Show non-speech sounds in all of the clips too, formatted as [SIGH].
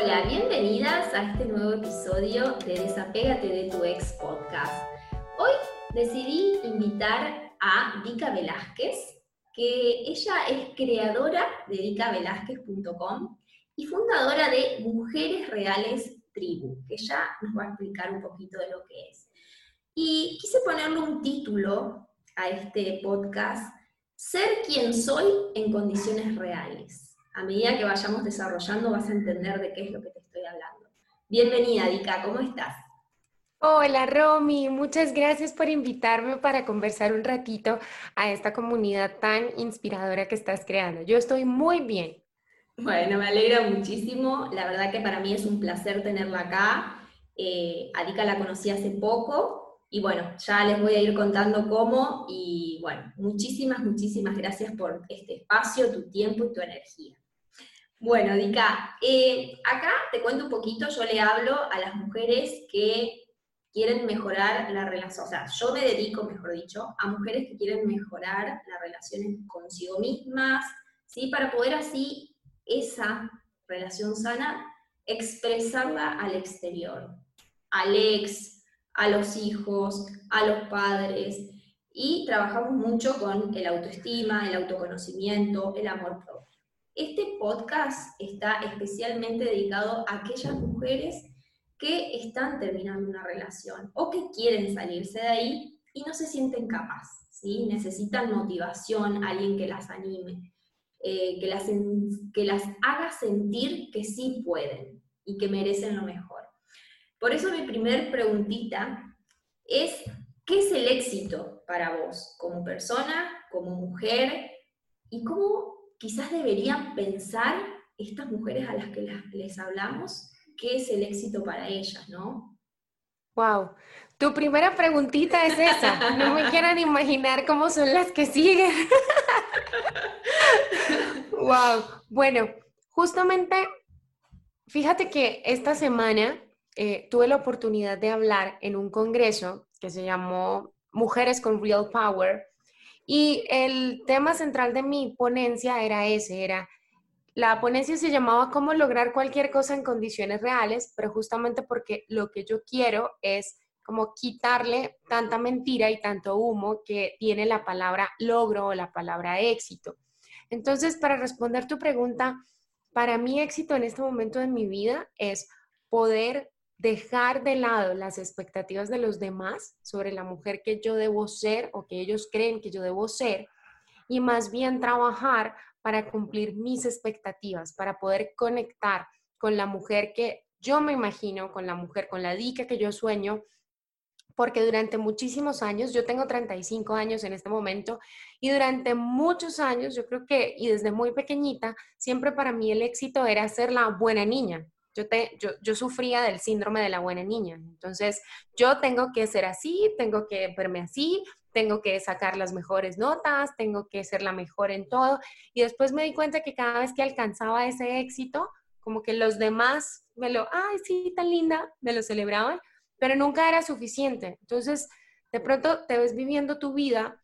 Hola, bienvenidas a este nuevo episodio de Desapégate de tu ex podcast. Hoy decidí invitar a Vika Velázquez, que ella es creadora de vicavelázquez.com y fundadora de Mujeres Reales Tribu, que ella nos va a explicar un poquito de lo que es. Y quise ponerle un título a este podcast, Ser quien soy en condiciones reales a medida que vayamos desarrollando vas a entender de qué es lo que te estoy hablando. Bienvenida, Dika, ¿cómo estás? Hola Romy, muchas gracias por invitarme para conversar un ratito a esta comunidad tan inspiradora que estás creando. Yo estoy muy bien. Bueno, me alegra muchísimo. La verdad que para mí es un placer tenerla acá. Eh, a Dika la conocí hace poco y bueno, ya les voy a ir contando cómo y bueno, muchísimas, muchísimas gracias por este espacio, tu tiempo y tu energía. Bueno, Dika, eh, acá te cuento un poquito, yo le hablo a las mujeres que quieren mejorar la relación, o sea, yo me dedico, mejor dicho, a mujeres que quieren mejorar las relaciones consigo mismas, ¿sí? Para poder así esa relación sana expresarla al exterior, al ex, a los hijos, a los padres, y trabajamos mucho con el autoestima, el autoconocimiento, el amor propio. Este podcast está especialmente dedicado a aquellas mujeres que están terminando una relación o que quieren salirse de ahí y no se sienten capaces, ¿sí? necesitan motivación, alguien que las anime, eh, que, las, que las haga sentir que sí pueden y que merecen lo mejor. Por eso mi primer preguntita es, ¿qué es el éxito para vos como persona, como mujer? ¿Y cómo quizás deberían pensar estas mujeres a las que les hablamos, qué es el éxito para ellas, ¿no? Wow, tu primera preguntita es esa. No me [LAUGHS] quieran imaginar cómo son las que siguen. [LAUGHS] wow, bueno, justamente, fíjate que esta semana eh, tuve la oportunidad de hablar en un congreso que se llamó Mujeres con Real Power, y el tema central de mi ponencia era ese, era, la ponencia se llamaba cómo lograr cualquier cosa en condiciones reales, pero justamente porque lo que yo quiero es como quitarle tanta mentira y tanto humo que tiene la palabra logro o la palabra éxito. Entonces, para responder tu pregunta, para mí éxito en este momento de mi vida es poder dejar de lado las expectativas de los demás sobre la mujer que yo debo ser o que ellos creen que yo debo ser y más bien trabajar para cumplir mis expectativas, para poder conectar con la mujer que yo me imagino, con la mujer, con la dica que yo sueño, porque durante muchísimos años, yo tengo 35 años en este momento, y durante muchos años, yo creo que, y desde muy pequeñita, siempre para mí el éxito era ser la buena niña, yo, yo, sufría del síndrome de la buena niña. Entonces, yo tengo que ser así, tengo que verme así, tengo que sacar las mejores notas, tengo que ser la mejor en todo. Y después me di cuenta que cada vez que alcanzaba ese éxito, como que los demás me lo, ay, sí, tan linda, me lo celebraban, pero nunca era suficiente. Entonces, de pronto te ves viviendo tu vida,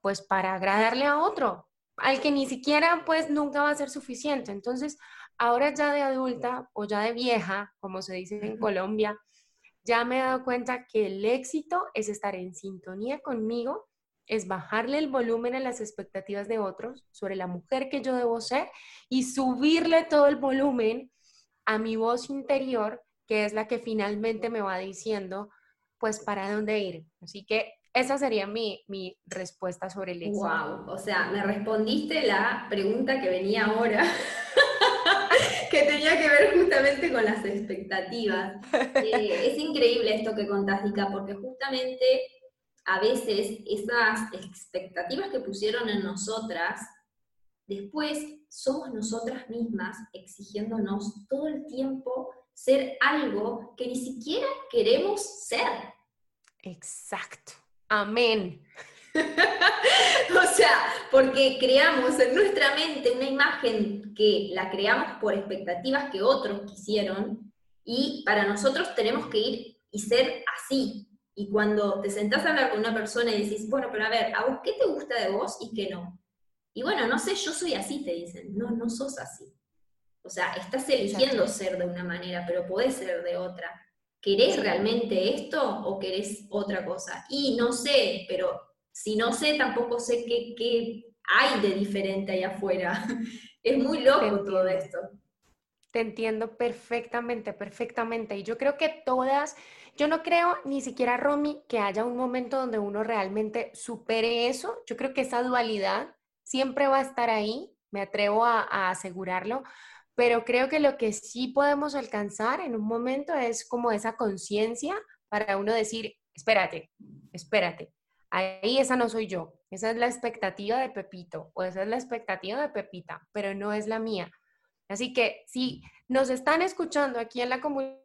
pues para agradarle a otro, al que ni siquiera, pues nunca va a ser suficiente. Entonces, Ahora ya de adulta o ya de vieja, como se dice en Colombia, ya me he dado cuenta que el éxito es estar en sintonía conmigo, es bajarle el volumen a las expectativas de otros sobre la mujer que yo debo ser y subirle todo el volumen a mi voz interior, que es la que finalmente me va diciendo, pues, para dónde ir. Así que esa sería mi, mi respuesta sobre el éxito. Wow, o sea, me respondiste la pregunta que venía ahora. [LAUGHS] que tenía que ver justamente con las expectativas. Eh, [LAUGHS] es increíble esto que contás, porque justamente a veces esas expectativas que pusieron en nosotras, después somos nosotras mismas exigiéndonos todo el tiempo ser algo que ni siquiera queremos ser. Exacto. Amén. [LAUGHS] o sea, porque creamos en nuestra mente una imagen que la creamos por expectativas que otros quisieron y para nosotros tenemos que ir y ser así. Y cuando te sentás a hablar con una persona y decís, bueno, pero a ver, ¿a vos qué te gusta de vos y qué no? Y bueno, no sé, yo soy así, te dicen. No, no sos así. O sea, estás eligiendo ser de una manera, pero podés ser de otra. ¿Querés realmente esto o querés otra cosa? Y no sé, pero si no sé, tampoco sé qué, qué hay de diferente ahí afuera. [LAUGHS] Es muy loco todo esto. Te entiendo perfectamente, perfectamente. Y yo creo que todas, yo no creo ni siquiera, Romy, que haya un momento donde uno realmente supere eso. Yo creo que esa dualidad siempre va a estar ahí, me atrevo a, a asegurarlo, pero creo que lo que sí podemos alcanzar en un momento es como esa conciencia para uno decir, espérate, espérate, ahí esa no soy yo, esa es la expectativa de Pepito o esa es la expectativa de Pepita, pero no es la mía. Así que si nos están escuchando aquí en la comunidad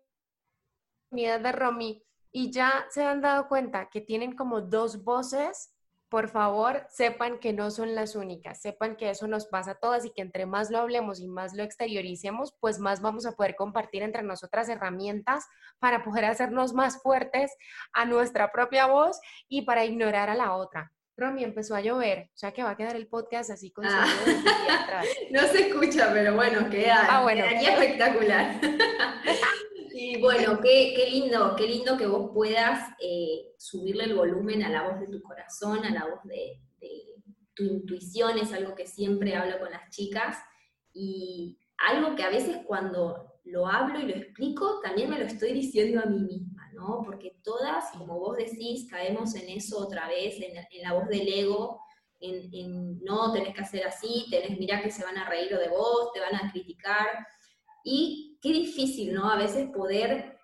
de Romy y ya se han dado cuenta que tienen como dos voces, por favor, sepan que no son las únicas, sepan que eso nos pasa a todas y que entre más lo hablemos y más lo exterioricemos, pues más vamos a poder compartir entre nosotras herramientas para poder hacernos más fuertes a nuestra propia voz y para ignorar a la otra. Romy, empezó a llover, o sea que va a quedar el podcast así con ah. [LAUGHS] atrás. No se escucha, pero bueno, queda, ah, bueno. quedaría espectacular. [LAUGHS] Y bueno, qué, qué, lindo, qué lindo que vos puedas eh, subirle el volumen a la voz de tu corazón, a la voz de, tu intuición, es algo que siempre hablo con las chicas. Y algo que a veces cuando lo hablo y lo explico, también me lo estoy diciendo a mí misma, ¿no? Porque todas, como vos decís, caemos en eso otra vez, en, la voz del ego, en, no, tenés que hacer así, tenés, mirá que se van a reír de vos, te van a criticar. Y qué difícil, ¿no? A veces poder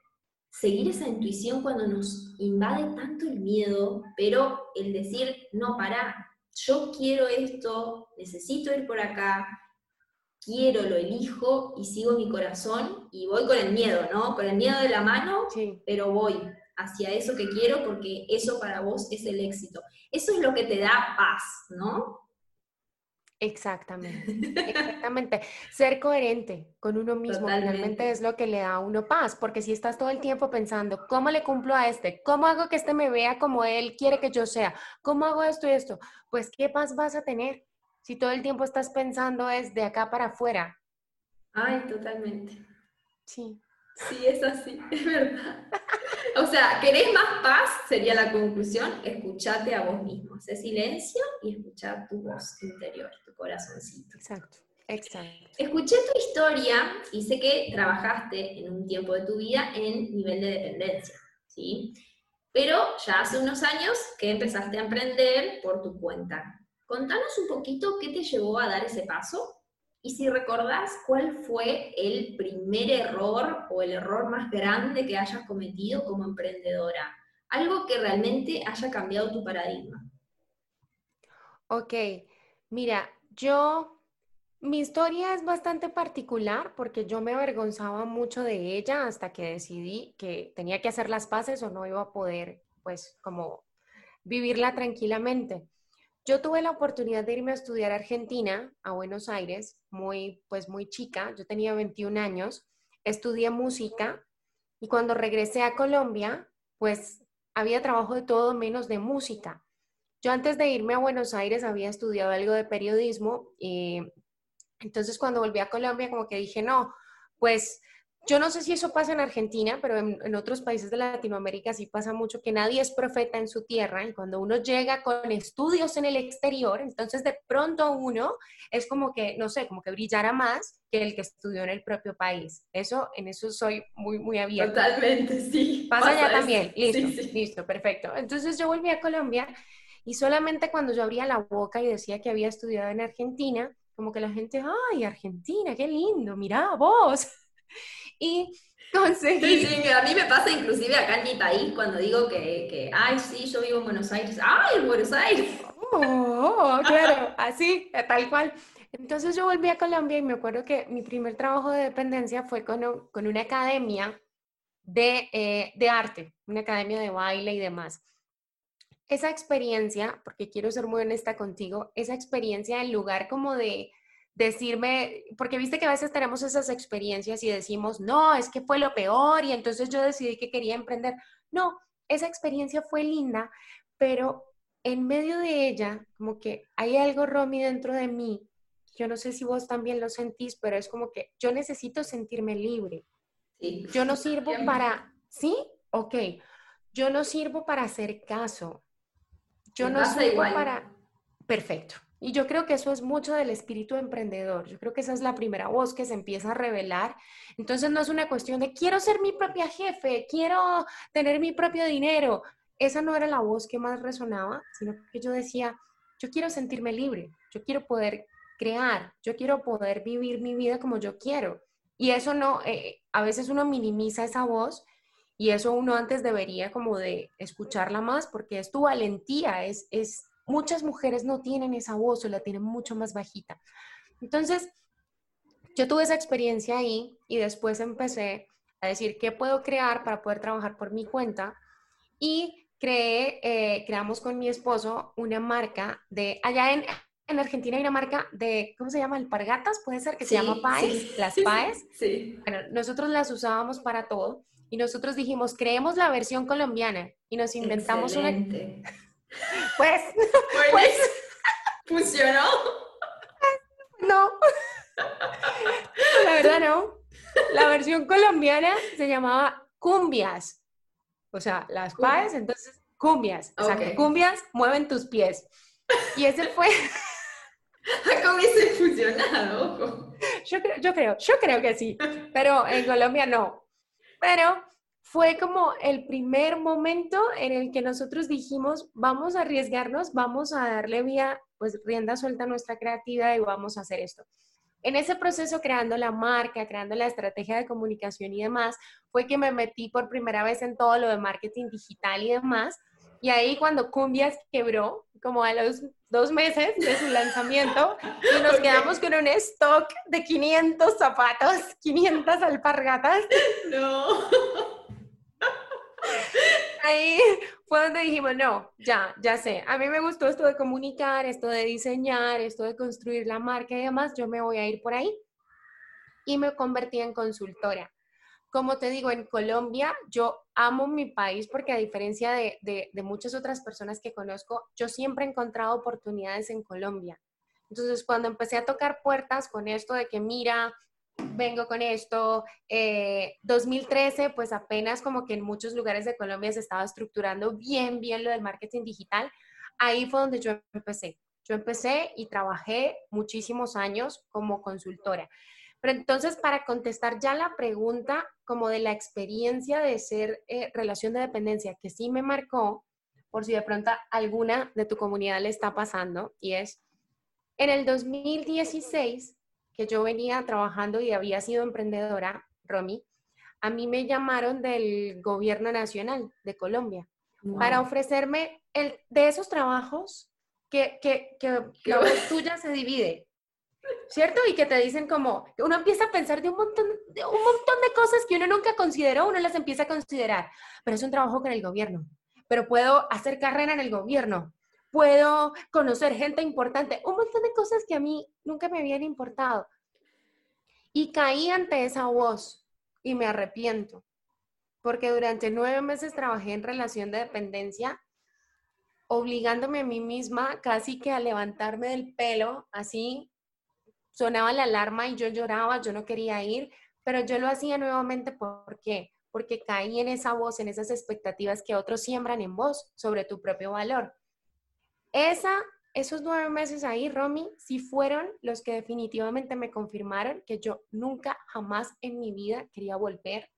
seguir esa intuición cuando nos invade tanto el miedo, pero el decir, no, para, yo quiero esto, necesito ir por acá, quiero, lo elijo y sigo mi corazón y voy con el miedo, ¿no? Con el miedo de la mano, pero voy hacia eso que quiero porque eso para vos es el éxito. Eso es lo que te da paz, ¿no? Exactamente, [LAUGHS] exactamente. Ser coherente con uno mismo realmente es lo que le da a uno paz, porque si estás todo el tiempo pensando, ¿cómo le cumplo a este? ¿Cómo hago que este me vea como él quiere que yo sea? ¿Cómo hago esto y esto? Pues, ¿qué paz vas a tener si todo el tiempo estás pensando es de acá para afuera? Ay, totalmente. Sí. Sí, es así, [LAUGHS] es verdad. O sea, ¿querés más paz? Sería la conclusión. Escuchate a vos mismo. Haz silencio y escucha tu voz interior, tu corazoncito. Exacto, exacto. Escuché tu historia y sé que trabajaste en un tiempo de tu vida en nivel de dependencia, ¿sí? Pero ya hace unos años que empezaste a emprender por tu cuenta. Contanos un poquito qué te llevó a dar ese paso y si recordás cuál fue el primer error o el error más grande que hayas cometido como emprendedora, algo que realmente haya cambiado tu paradigma. Ok, mira, yo, mi historia es bastante particular porque yo me avergonzaba mucho de ella hasta que decidí que tenía que hacer las paces o no iba a poder, pues, como vivirla tranquilamente. Yo tuve la oportunidad de irme a estudiar a Argentina, a Buenos Aires, muy, pues muy chica, yo tenía 21 años, estudié música y cuando regresé a Colombia, pues había trabajo de todo menos de música. Yo antes de irme a Buenos Aires había estudiado algo de periodismo y entonces cuando volví a Colombia como que dije, no, pues yo no sé si eso pasa en Argentina, pero en, otros países de Latinoamérica sí pasa mucho que nadie es profeta en su tierra y cuando uno llega con estudios en el exterior, entonces de pronto uno es como que, no sé, como que brillara más que el que estudió en el propio país. Eso, en eso soy muy, muy abierta. Totalmente, sí. Pasa, ya también. Listo, listo, perfecto. Entonces yo volví a Colombia y solamente cuando yo abría la boca y decía que había estudiado en Argentina, como que la gente, ay, Argentina, qué lindo, mira vos y conseguí... Sí, a mí me pasa inclusive acá en mi país cuando digo que, que ay, sí, yo vivo en Buenos Aires, ay, en Buenos Aires. Oh, claro, así, tal cual. Entonces yo volví a Colombia y me acuerdo que mi primer trabajo de dependencia fue con, con una academia de, eh, de arte, una academia de baile y demás. Esa experiencia, porque quiero ser muy honesta contigo, esa experiencia en lugar como de, decirme, porque viste que a veces tenemos esas experiencias y decimos, no, es que fue lo peor y entonces yo decidí que quería emprender. No, esa experiencia fue linda, pero en medio de ella, como que hay algo, Romy, dentro de mí yo no sé si vos también lo sentís, pero es como que yo necesito sentirme libre. Yo no sirvo para, ¿sí? Ok, yo no sirvo para hacer caso. Yo no sirvo para... Perfecto. Y yo creo que eso es mucho del espíritu emprendedor. Yo creo que esa es la primera voz que se empieza a revelar. Entonces no es una cuestión de quiero ser mi propia jefe, quiero tener mi propio dinero. Esa no era la voz que más resonaba, sino que yo decía, yo quiero sentirme libre, yo quiero poder crear, yo quiero poder vivir mi vida como yo quiero. Y eso no, eh, a veces uno minimiza esa voz y eso uno antes debería como de escucharla más porque es tu valentía, es, es, muchas mujeres no tienen esa voz o la tienen mucho más bajita. Entonces, yo tuve esa experiencia ahí y después empecé a decir qué puedo crear para poder trabajar por mi cuenta y creé, eh, creamos con mi esposo una marca de, allá en, en Argentina hay una marca de, ¿cómo se llama? Alpargatas, puede ser, que se llama Paes, las Paes. Sí. Bueno, nosotros las usábamos para todo y nosotros dijimos, creemos la versión colombiana y nos inventamos una... Pues, pues... ¿Funcionó? No. La verdad no. La versión colombiana se llamaba cumbias. O sea, las paes, entonces cumbias. O sea, que cumbias mueven tus pies. Y ese fue... [LAUGHS] ¿Cómo hubiese funcionado? Yo creo, yo creo, yo creo que sí, pero en Colombia no. Pero fue como el primer momento en el que nosotros dijimos, vamos a arriesgarnos, vamos a darle vía, pues rienda suelta a nuestra creatividad y vamos a hacer esto. En ese proceso, creando la marca, creando la estrategia de comunicación y demás, fue que me metí por primera vez en todo lo de marketing digital y demás. Y ahí cuando Cumbias quebró, como a los dos meses de su lanzamiento, y nos quedamos con un stock de 500 zapatos, 500 alpargatas. No. Ahí fue donde dijimos, no, ya, ya sé, a mí me gustó esto de comunicar, esto de diseñar, esto de construir la marca y demás, yo me voy a ir por ahí. Y me convertí en consultora. Como te digo, en Colombia yo amo mi país porque a diferencia de, de, de muchas otras personas que conozco, yo siempre he encontrado oportunidades en Colombia. Entonces, cuando empecé a tocar puertas con esto de que, mira, vengo con esto. 2013, eh, pues apenas como que en muchos lugares de Colombia se estaba estructurando bien, bien lo del marketing digital. Ahí fue donde yo empecé. Yo empecé y trabajé muchísimos años como consultora. Pero entonces, para contestar ya la pregunta como de la experiencia de ser eh, relación de dependencia, que sí me marcó, por si de pronto alguna de tu comunidad le está pasando, y es, en el 2016 que yo venía trabajando y había sido emprendedora, Romy, a mí me llamaron del gobierno nacional de Colombia para ofrecerme el, de esos trabajos que, que, que [LAUGHS] la voz tuya se divide, ¿cierto? Y que te dicen como, uno empieza a pensar de un, montón, de un montón de cosas que uno nunca consideró, uno las empieza a considerar, pero es un trabajo con el gobierno, pero puedo hacer carrera en el gobierno, puedo conocer gente importante, un montón de cosas que a mí nunca me habían importado. Y caí ante esa voz y me arrepiento, porque durante nueve meses trabajé en relación de dependencia, obligándome a mí misma casi que a levantarme del pelo, así sonaba la alarma y yo lloraba, yo no quería ir, pero yo lo hacía nuevamente, ¿por qué? Porque caí en esa voz, en esas expectativas que otros siembran en vos sobre tu propio valor. Esos nueve meses ahí, Romy, sí fueron los que definitivamente me confirmaron que yo nunca, jamás en mi vida quería volver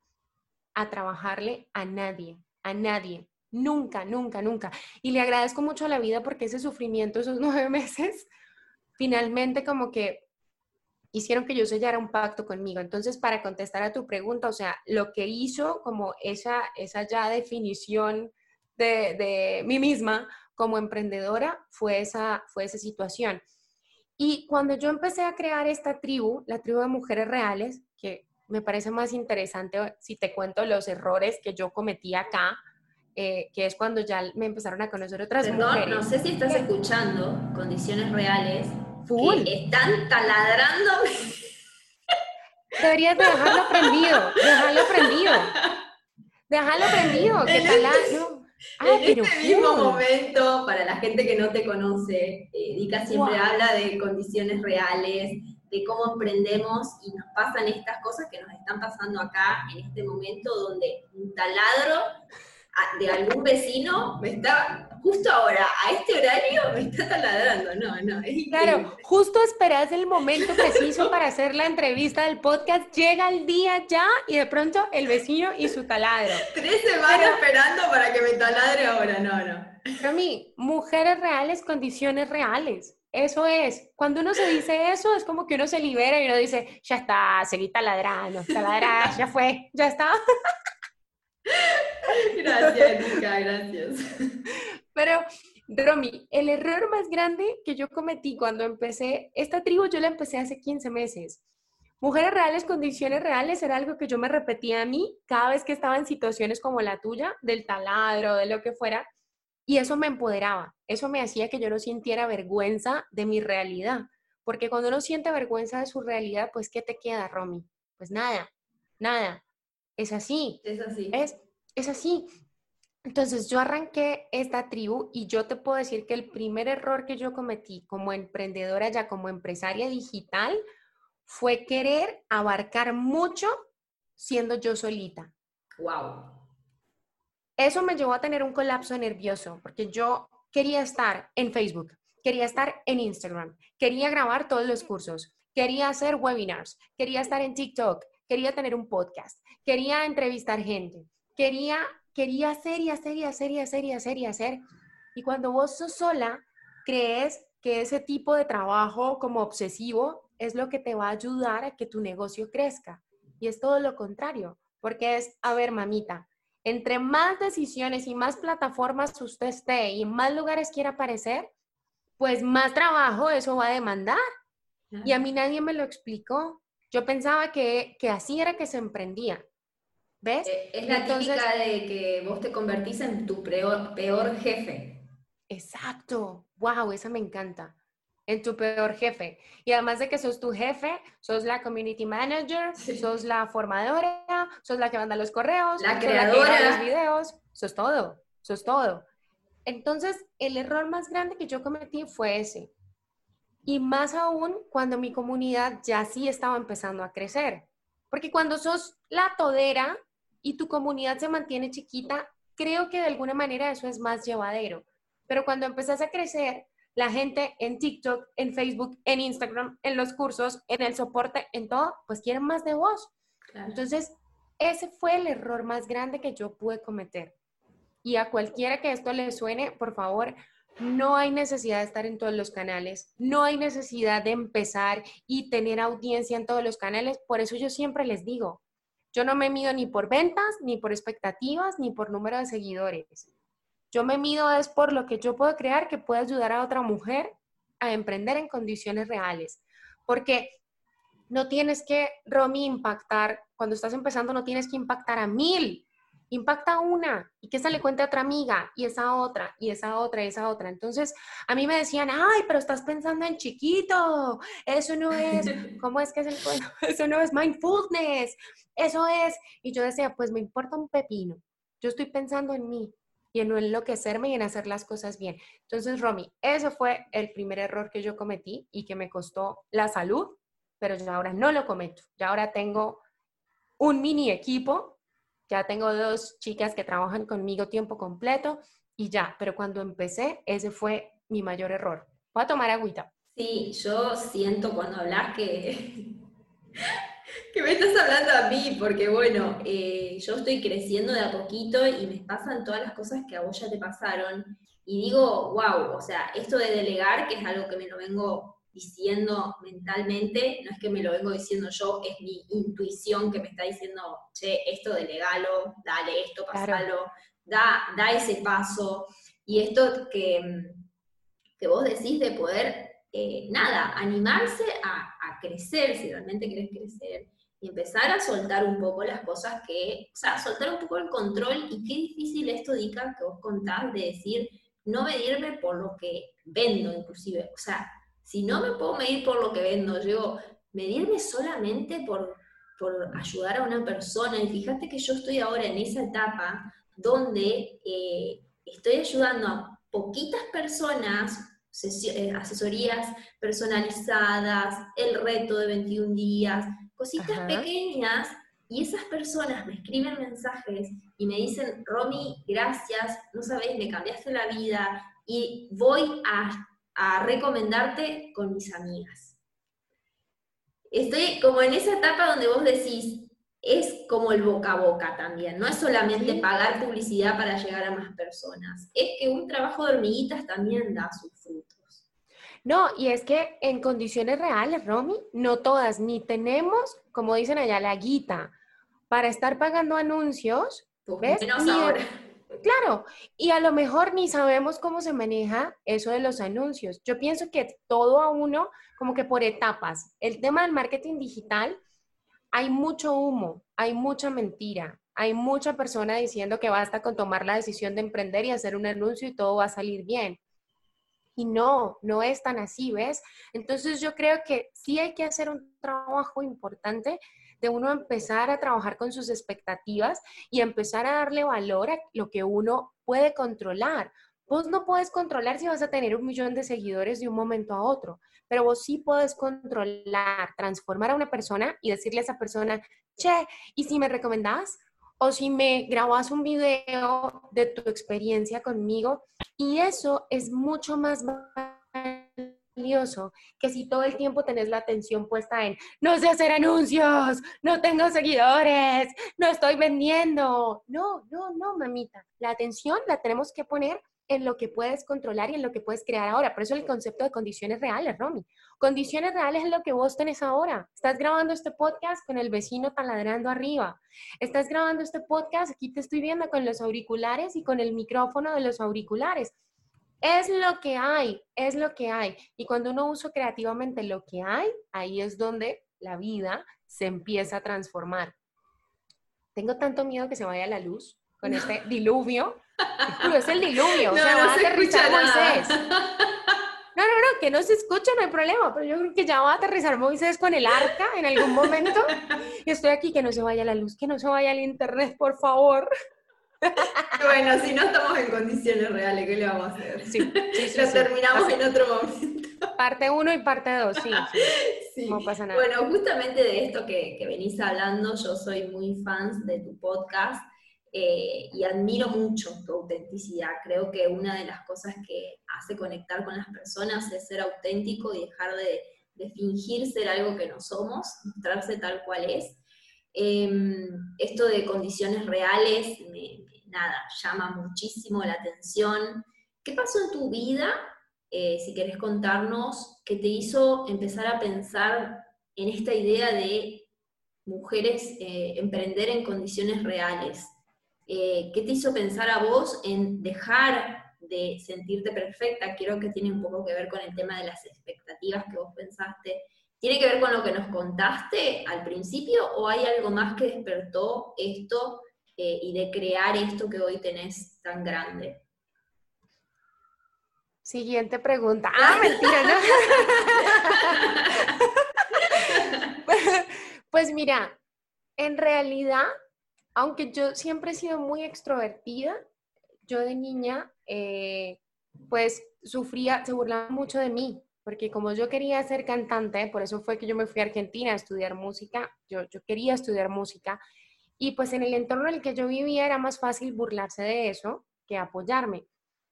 a trabajarle a nadie, a nadie. Nunca, nunca, nunca. Y le agradezco mucho a la vida porque ese sufrimiento, esos [LAUGHS] nueve meses, finalmente como que hicieron que yo sellara un pacto conmigo. Entonces, para contestar a tu pregunta, o sea, lo que hizo como esa, esa ya definición de, de mí misma como emprendedora fue esa, fue esa situación. Y cuando yo empecé a crear esta tribu, la tribu de mujeres reales, que me parece más interesante si te cuento los errores que yo cometí acá, eh, que es cuando ya me empezaron a conocer otras Perdón, mujeres. no sé si estás escuchando condiciones reales Full. que están taladrando. Deberías de dejarlo prendido, dejarlo prendido. Dejarlo prendido, que [LAUGHS] tala, no. Ah, en este mismo momento, para la gente que no te conoce, eh, Dika siempre habla de condiciones reales, de cómo emprendemos y nos pasan estas cosas que nos están pasando acá en este momento donde un taladro de algún vecino me está, justo ahora, a este horario, me está taladrando. No, no, es Claro, justo esperas el momento preciso para hacer la entrevista del podcast, llega el día ya y de pronto el vecino y su taladro. Tres semanas esperando para que me taladre ahora, no, no. A mí, mujeres reales, condiciones reales. Eso es. Cuando uno se dice eso, es como que uno se libera y uno dice, ya está, seguí taladrando, taladrar, ya fue, ya está. [LAUGHS] Gracias, Nica, gracias. Pero, Romy, el error más grande que yo cometí cuando empecé, esta tribu yo la empecé hace 15 meses. Mujeres reales, condiciones reales, era algo que yo me repetía a mí cada vez que estaba en situaciones como la tuya, del taladro, de lo que fuera, y eso me empoderaba, eso me hacía que yo no sintiera vergüenza de mi realidad, porque cuando uno siente vergüenza de su realidad, pues ¿qué te queda, Romy? Pues nada, nada, es así. Es así. Es, es así. Entonces yo arranqué esta tribu y yo te puedo decir que el primer error que yo cometí como emprendedora, ya como empresaria digital, fue querer abarcar mucho siendo yo solita. Wow. Eso me llevó a tener un colapso nervioso porque yo quería estar en Facebook, quería estar en Instagram, quería grabar todos los cursos, quería hacer webinars, quería estar en TikTok, quería tener un podcast, quería entrevistar gente, quería, quería hacer y hacer y hacer y hacer y hacer y hacer. Y cuando vos sos sola, crees que ese tipo de trabajo como obsesivo es lo que te va a ayudar a que tu negocio crezca. Y es todo lo contrario, porque es, a ver, mamita, entre más decisiones y más plataformas usted esté y más lugares quiera aparecer, pues más trabajo eso va a demandar. Y a mí nadie me lo explicó. Yo pensaba que, así era que se emprendía. ¿Ves? Eh, es la típica de que vos te convertís en tu peor, peor jefe. Exacto. Wow, esa me encanta. En tu peor jefe. Y además de que sos tu jefe, sos la community manager, sos la formadora, sos la que manda los correos, la creadora, de los videos, sos todo, sos todo. Entonces, el error más grande que yo cometí fue ese. Y más aún cuando mi comunidad ya sí estaba empezando a crecer. Porque cuando sos la todera y tu comunidad se mantiene chiquita, creo que de alguna manera eso es más llevadero. Pero cuando empezás a crecer, la gente en TikTok, en Facebook, en Instagram, en los cursos, en el soporte, en todo, pues quieren más de vos. Entonces, ese fue el error más grande que yo pude cometer. Y a cualquiera que esto le suene, por favor, no hay necesidad de estar en todos los canales, no hay necesidad de empezar y tener audiencia en todos los canales. Por eso yo siempre les digo, yo no me mido ni por ventas, ni por expectativas, ni por número de seguidores. Yo me mido es por lo que yo puedo crear que pueda ayudar a otra mujer a emprender en condiciones reales. Porque no tienes que, Romy, impactar, cuando estás empezando no tienes que impactar a mil, impacta una y que esa le cuente a otra amiga y esa otra y esa otra y esa otra. Entonces, a mí me decían, ay, pero estás pensando en chiquito, eso no es, [LAUGHS] ¿cómo es que es el [LAUGHS] Eso no es mindfulness, eso es. Y yo decía, pues me importa un pepino, yo estoy pensando en mí y en no enloquecerme y en hacer las cosas bien. Entonces, Romy, eso fue el primer error que yo cometí y que me costó la salud, pero yo ahora no lo cometo. Ya ahora tengo un mini equipo ya tengo dos chicas que trabajan conmigo tiempo completo y ya, pero cuando empecé, ese fue mi mayor error. Voy a tomar agüita. Sí, yo siento cuando hablas que, [LAUGHS] que me estás hablando a mí, porque bueno, eh, yo estoy creciendo de a poquito y me pasan todas las cosas que a vos ya te pasaron. Y digo, wow, o sea, esto de delegar, que es algo que me lo vengo diciendo mentalmente, no es que me lo vengo diciendo yo, es mi intuición que me está diciendo, che, esto delegalo, dale esto, pasalo, da, da ese paso. Y esto que, que vos decís de poder, eh, nada, animarse a, a, crecer, si realmente querés crecer, y empezar a soltar un poco las cosas que, o sea, soltar un poco el control, y qué difícil esto, Dica, que vos contás de decir, no medirme por lo que vendo, inclusive, o sea, si no me puedo medir por lo que vendo, yo medirme solamente por, por ayudar a una persona. Y fíjate que yo estoy ahora en esa etapa donde eh, estoy ayudando a poquitas personas, eh, asesorías personalizadas, el reto de 21 días, cositas pequeñas, y esas personas me escriben mensajes y me dicen, Romy, gracias, no sabes, me cambiaste la vida y voy a, a recomendarte con mis amigas. Estoy como en esa etapa donde vos decís, es como el boca a boca también, no es solamente pagar publicidad para llegar a más personas, es que un trabajo de hormiguitas también da sus frutos. No, y es que en condiciones reales, Romy, no todas, ni tenemos, como dicen allá, la guita para estar pagando anuncios. ¿ves? ahora. Claro, y a lo mejor ni sabemos cómo se maneja eso de los anuncios. Yo pienso que todo a uno, como que por etapas. El tema del marketing digital hay mucho humo, hay mucha mentira, hay mucha persona diciendo que basta con tomar la decisión de emprender y hacer un anuncio y todo va a salir bien. Y no, no es tan así, ¿ves? Entonces yo creo que sí hay que hacer un trabajo importante de uno empezar a trabajar con sus expectativas y empezar a darle valor a lo que uno puede controlar. Vos no puedes controlar si vas a tener un millón de seguidores de un momento a otro, pero vos sí puedes controlar, transformar a una persona y decirle a esa persona, che, ¿y si me recomendás? O si me grabas un video de tu experiencia conmigo. Y eso es mucho más que si todo el tiempo tenés la atención puesta en no sé hacer anuncios, no tengo seguidores, no estoy vendiendo. No, no, no, mamita. La atención la tenemos que poner en lo que puedes controlar y en lo que puedes crear ahora. Por eso el concepto de condiciones reales, Romy. Condiciones reales es lo que vos tenés ahora. Estás grabando este podcast con el vecino taladrando arriba. Estás grabando este podcast, aquí te estoy viendo con los auriculares y con el micrófono de los auriculares. Es lo que hay, es lo que hay. Y cuando uno usa creativamente lo que hay, ahí es donde la vida se empieza a transformar. Tengo tanto miedo que se vaya la luz con este diluvio es el diluvio, o [LAUGHS] sea, va a aterrizar Moisés. [LAUGHS] No, no, no, que no se escucha, no hay problema, pero yo creo que ya va a aterrizar Moisés con el arca en algún momento. Y [LAUGHS] estoy aquí, que no se vaya la luz, que no se vaya el internet, por favor. [LAUGHS] Bueno, si no estamos en condiciones reales, ¿qué le vamos a hacer? Sí, [LAUGHS] Lo terminamos en otro momento. [LAUGHS] Parte 1 y parte 2, sí, sí. No pasa nada. Bueno, justamente de esto que, que venís hablando, yo soy muy fan de tu podcast eh, y admiro mucho tu autenticidad. Creo que una de las cosas que hace conectar con las personas es ser auténtico y dejar de, fingir ser algo que no somos, mostrarse tal cual es. Em, esto de condiciones reales, me, nada, llama muchísimo la atención. ¿Qué pasó en tu vida, eh, si querés contarnos, que te hizo empezar a pensar en esta idea de mujeres eh, emprender en condiciones reales? Eh, ¿qué te hizo pensar a vos en dejar de sentirte perfecta? Creo que tiene un poco que ver con el tema de las expectativas que vos pensaste. ¿Tiene que ver con lo que nos contaste al principio o hay algo más que despertó esto eh, y de crear esto que hoy tenés tan grande? Siguiente pregunta. Ah, mentira, ¿no? [LAUGHS] pues mira, en realidad aunque yo siempre he sido muy extrovertida, yo de niña, eh, pues sufría, se burlaba mucho de mí, porque como yo quería ser cantante, por eso fue que yo me fui a Argentina a estudiar música, yo, yo quería estudiar música, y pues en el entorno en el que yo vivía era más fácil burlarse de eso que apoyarme.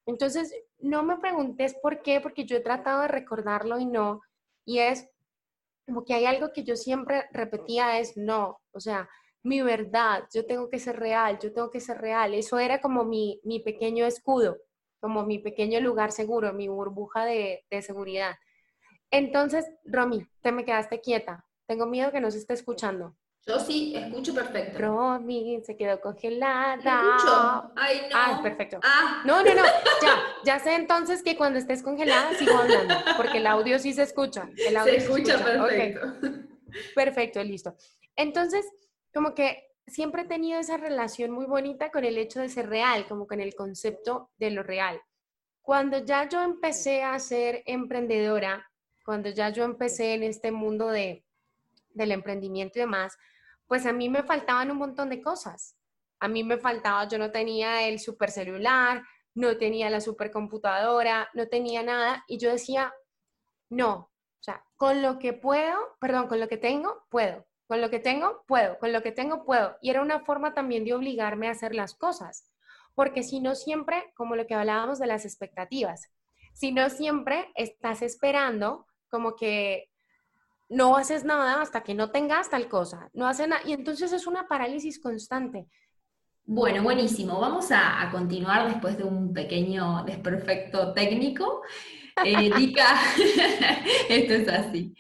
Entonces, no me preguntes por qué, porque yo he tratado de recordarlo y no, y es como que hay algo que yo siempre repetía, es no, o sea, mi verdad, yo tengo que ser real, yo tengo que ser real. Eso era como mi, pequeño escudo, como mi pequeño lugar seguro, mi burbuja de, seguridad. Entonces, Romy, te me quedaste quieta. Tengo miedo que no se esté escuchando. Yo sí, escucho perfecto. Romy se quedó congelada. Escucho. Ay, no. Ah, perfecto. Ah. No, no, no. Ya, ya sé entonces que cuando estés congelada sigo hablando, porque el audio sí se escucha. El audio se, escucha, perfecto. Perfecto, listo. Entonces, como que siempre he tenido esa relación muy bonita con el hecho de ser real, como con el concepto de lo real. Cuando ya yo empecé a ser emprendedora, cuando ya yo empecé en este mundo de, del emprendimiento y demás, pues a mí me faltaban un montón de cosas. A mí me faltaba, yo no tenía el super celular, no tenía la supercomputadora, no tenía nada. Y yo decía, no, o sea, con lo que puedo, perdón, con lo que tengo, puedo. Con lo que tengo, puedo. Con lo que tengo, puedo. Y era una forma también de obligarme a hacer las cosas. Porque si no siempre, como lo que hablábamos de las expectativas, si no siempre estás esperando como que no haces nada hasta que no tengas tal cosa, no haces nada, y entonces es una parálisis constante. Bueno, buenísimo. Vamos a, continuar después de un pequeño desperfecto técnico. Eh, [LAUGHS] [LAUGHS] esto es así.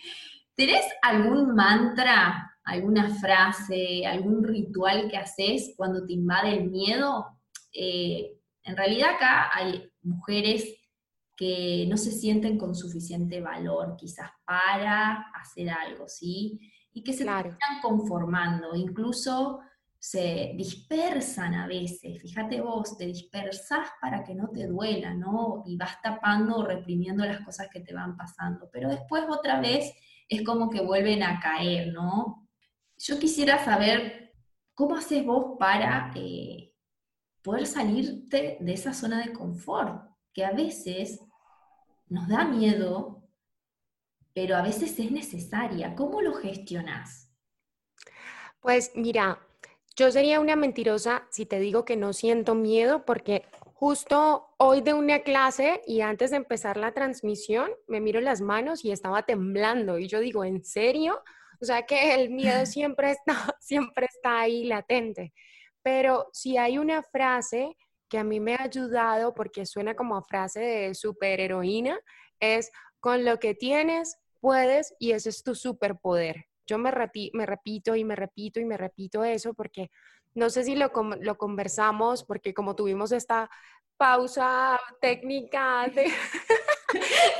¿Tenés algún mantra, alguna frase, algún ritual que haces cuando te invade el miedo? Eh, en realidad acá hay mujeres que no se sienten con suficiente valor quizás para hacer algo, ¿sí? Y que se están conformando, incluso se dispersan a veces, fíjate vos, te dispersas para que no te duela, ¿no? Y vas tapando o reprimiendo las cosas que te van pasando, pero después otra vez es como que vuelven a caer, ¿no? Yo quisiera saber cómo haces vos para eh, poder salirte de esa zona de confort, que a veces nos da miedo, pero a veces es necesaria. ¿Cómo lo gestionas? Pues mira, yo sería una mentirosa si te digo que no siento miedo porque justo hoy de una clase y antes de empezar la transmisión me miro las manos y estaba temblando y yo digo, ¿en serio? O sea que el miedo siempre [LAUGHS] está, siempre está ahí latente. Pero si hay una frase que a mí me ha ayudado porque suena como a frase de superheroína, es con lo que tienes, puedes y ese es tu superpoder. Yo me, me repito y me repito y me repito eso porque no sé si lo, lo conversamos porque como tuvimos esta pausa técnica de,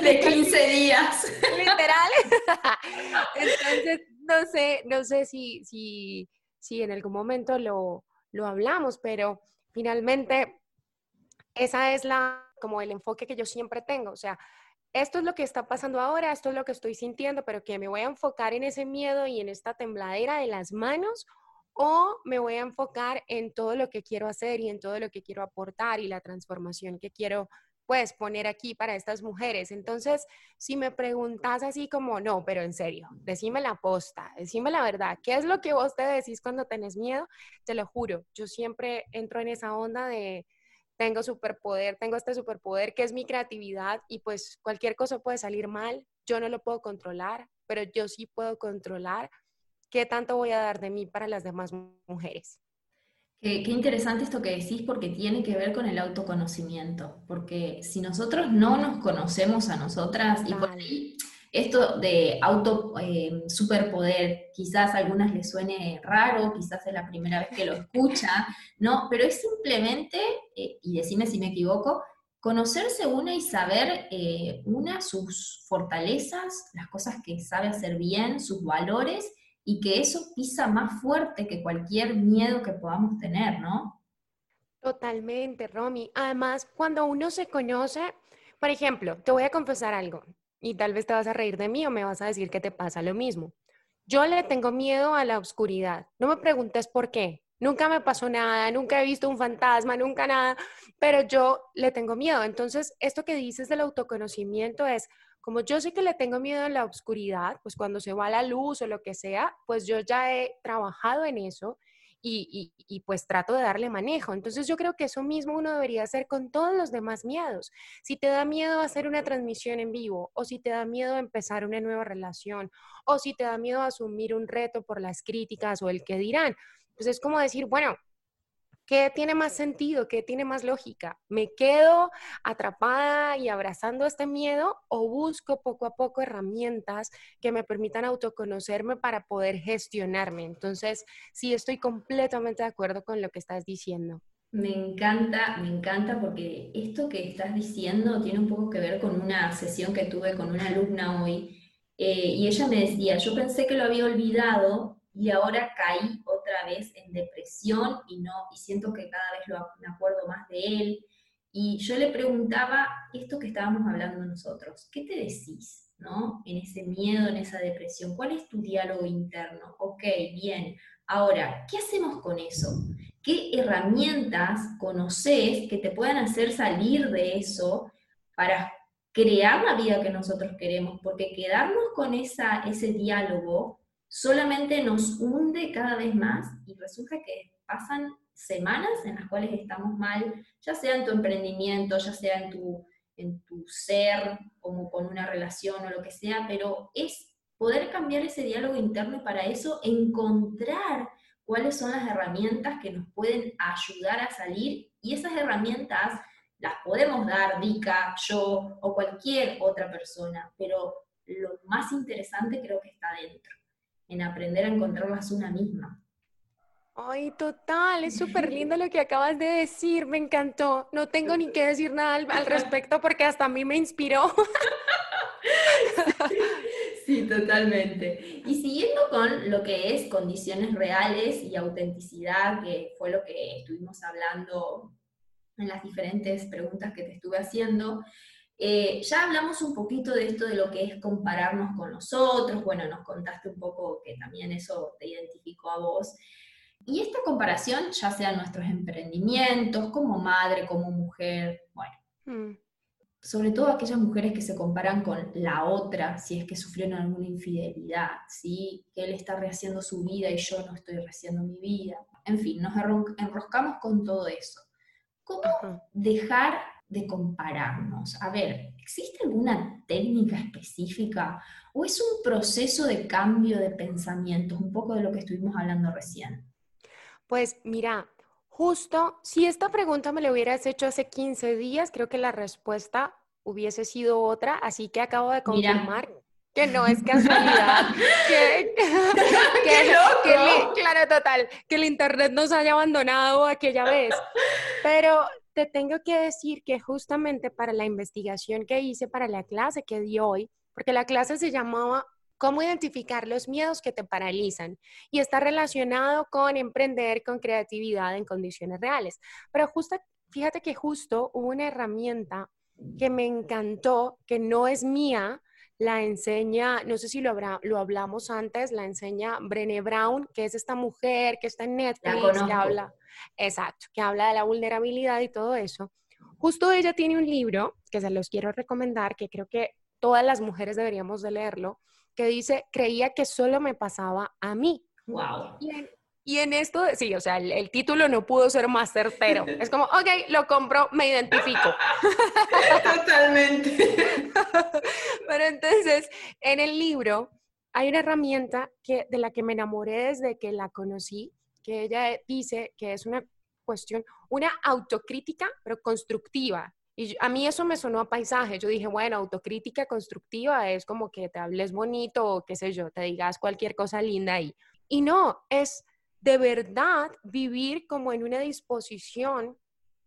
[LAUGHS] de 15 días. Literal. [LAUGHS] Entonces, no sé, no sé si, si, si en algún momento lo, lo hablamos, pero finalmente, esa es la, como el enfoque que yo siempre tengo. O sea, esto es lo que está pasando ahora, esto es lo que estoy sintiendo, pero que me voy a enfocar en ese miedo y en esta tembladera de las manos o me voy a enfocar en todo lo que quiero hacer y en todo lo que quiero aportar y la transformación que quiero pues poner aquí para estas mujeres. Entonces, si me preguntas así como, no, pero en serio, decime la posta, decime la verdad, ¿qué es lo que vos te decís cuando tenés miedo? Te lo juro, yo siempre entro en esa onda de, tengo superpoder, tengo este superpoder que es mi creatividad y pues cualquier cosa puede salir mal, yo no lo puedo controlar, pero yo sí puedo controlar qué tanto voy a dar de mí para las demás mujeres. Qué, interesante esto que decís porque tiene que ver con el autoconocimiento, porque si nosotros no nos conocemos a nosotras y por ahí esto de auto eh, superpoder, quizás a algunas les suene raro, quizás es la primera vez que lo [LAUGHS] escuchan, ¿no? Pero es simplemente, eh, y decime si me equivoco, conocerse una y saber eh, una sus fortalezas, las cosas que sabe hacer bien, sus valores y que eso pisa más fuerte que cualquier miedo que podamos tener, ¿no? Totalmente, Romy. Además, cuando uno se conoce, por ejemplo, te voy a confesar algo y tal vez te vas a reír de mí o me vas a decir que te pasa lo mismo. Yo le tengo miedo a la oscuridad. No me preguntes por qué. Nunca me pasó nada, nunca he visto un fantasma, nunca nada, pero yo le tengo miedo. Entonces, esto que dices del autoconocimiento es, como yo sé que le tengo miedo a la oscuridad, pues cuando se va la luz o lo que sea, pues yo ya he trabajado en eso y, y, pues trato de darle manejo. Entonces yo creo que eso mismo uno debería hacer con todos los demás miedos. Si te da miedo hacer una transmisión en vivo o si te da miedo empezar una nueva relación o si te da miedo asumir un reto por las críticas o el que dirán, pues es como decir, bueno, ¿Qué tiene más sentido? ¿Qué tiene más lógica? ¿Me quedo atrapada y abrazando este miedo o busco poco a poco herramientas que me permitan autoconocerme para poder gestionarme? Entonces, sí, estoy completamente de acuerdo con lo que estás diciendo. Me encanta, me encanta porque esto que estás diciendo tiene un poco que ver con una sesión que tuve con una alumna hoy eh, y ella me decía, yo pensé que lo había olvidado y ahora caí otra vez en depresión y, no, y siento que cada vez lo, me acuerdo más de él. Y yo le preguntaba esto que estábamos hablando nosotros, ¿qué te decís? ¿no? En ese miedo, en esa depresión, ¿cuál es tu diálogo interno? Ok, bien, Ahora, ¿qué hacemos con eso? ¿Qué herramientas conoces que te puedan hacer salir de eso para crear la vida que nosotros queremos? Porque quedarnos con esa, ese diálogo solamente nos hunde cada vez más y resulta que pasan semanas en las cuales estamos mal, ya sea en tu emprendimiento, ya sea en tu, en tu ser, como con una relación o lo que sea, pero es poder cambiar ese diálogo interno y para eso encontrar cuáles son las herramientas que nos pueden ayudar a salir y esas herramientas las podemos dar Vika, yo o cualquier otra persona, pero lo más interesante creo que está dentro, en aprender a encontrarlas una misma. Ay, total, es [LAUGHS] súper lindo lo que acabas de decir, me encantó. No tengo ni que decir nada al, respecto porque hasta a mí me inspiró. [LAUGHS] Sí, totalmente. Y siguiendo con lo que es condiciones reales y autenticidad, que fue lo que estuvimos hablando en las diferentes preguntas que te estuve haciendo, eh, ya hablamos un poquito de esto de lo que es compararnos con los otros, bueno, nos contaste un poco que también eso te identificó a vos. Y esta comparación, ya sea nuestros emprendimientos, como madre, como mujer, bueno, mm. sobre todo aquellas mujeres que se comparan con la otra, si es que sufrieron alguna infidelidad, ¿sí? que él está rehaciendo su vida y yo no estoy rehaciendo mi vida. En fin, nos enroscamos con todo eso. ¿Cómo dejar de compararnos? A ver, ¿existe alguna técnica específica o es un proceso de cambio de pensamientos, un poco de lo que estuvimos hablando recién? Pues mira, justo si esta pregunta me la hubieras hecho hace 15 días, creo que la respuesta hubiese sido otra, así que acabo de confirmar que no es casualidad, [LAUGHS] que, [LAUGHS] claro, total, que el Internet nos haya abandonado aquella vez. Pero te tengo que decir que justamente para la investigación que hice para la clase que di hoy, porque la clase se llamaba cómo identificar los miedos que te paralizan y está relacionado con emprender con creatividad en condiciones reales. Pero justo, fíjate que justo hubo una herramienta que me encantó, que no es mía, la enseña, no sé si lo, lo hablamos antes, la enseña Brené Brown, que es esta mujer que está en Netflix, que habla, exacto, que habla de la vulnerabilidad y todo eso. Justo ella tiene un libro que se los quiero recomendar, que creo que todas las mujeres deberíamos de leerlo, que dice, creía que solo me pasaba a mí. Wow. Y en, esto, sí, o sea, el, título no pudo ser más certero. [LAUGHS] Es como, ok, lo compro, me identifico. Totalmente. [LAUGHS] Pero entonces, en el libro hay una herramienta que, de la que me enamoré desde que la conocí, que ella dice que es una cuestión, una autocrítica, pero constructiva. Y a mí eso me sonó a paisaje. Yo dije, bueno, autocrítica constructiva es como que te hables bonito o qué sé yo, te digas cualquier cosa linda ahí. Y no, es de verdad vivir como en una disposición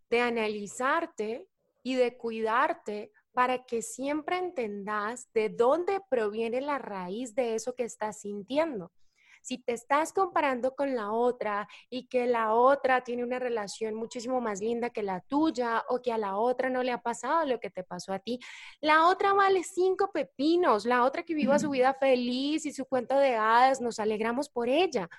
de analizarte y de cuidarte para que siempre entendas de dónde proviene la raíz de eso que estás sintiendo. Si te estás comparando con la otra y que la otra tiene una relación muchísimo más linda que la tuya o que a la otra no le ha pasado lo que te pasó a ti, la otra vale cinco pepinos, la otra que viva su vida feliz y su cuento de hadas, nos alegramos por ella.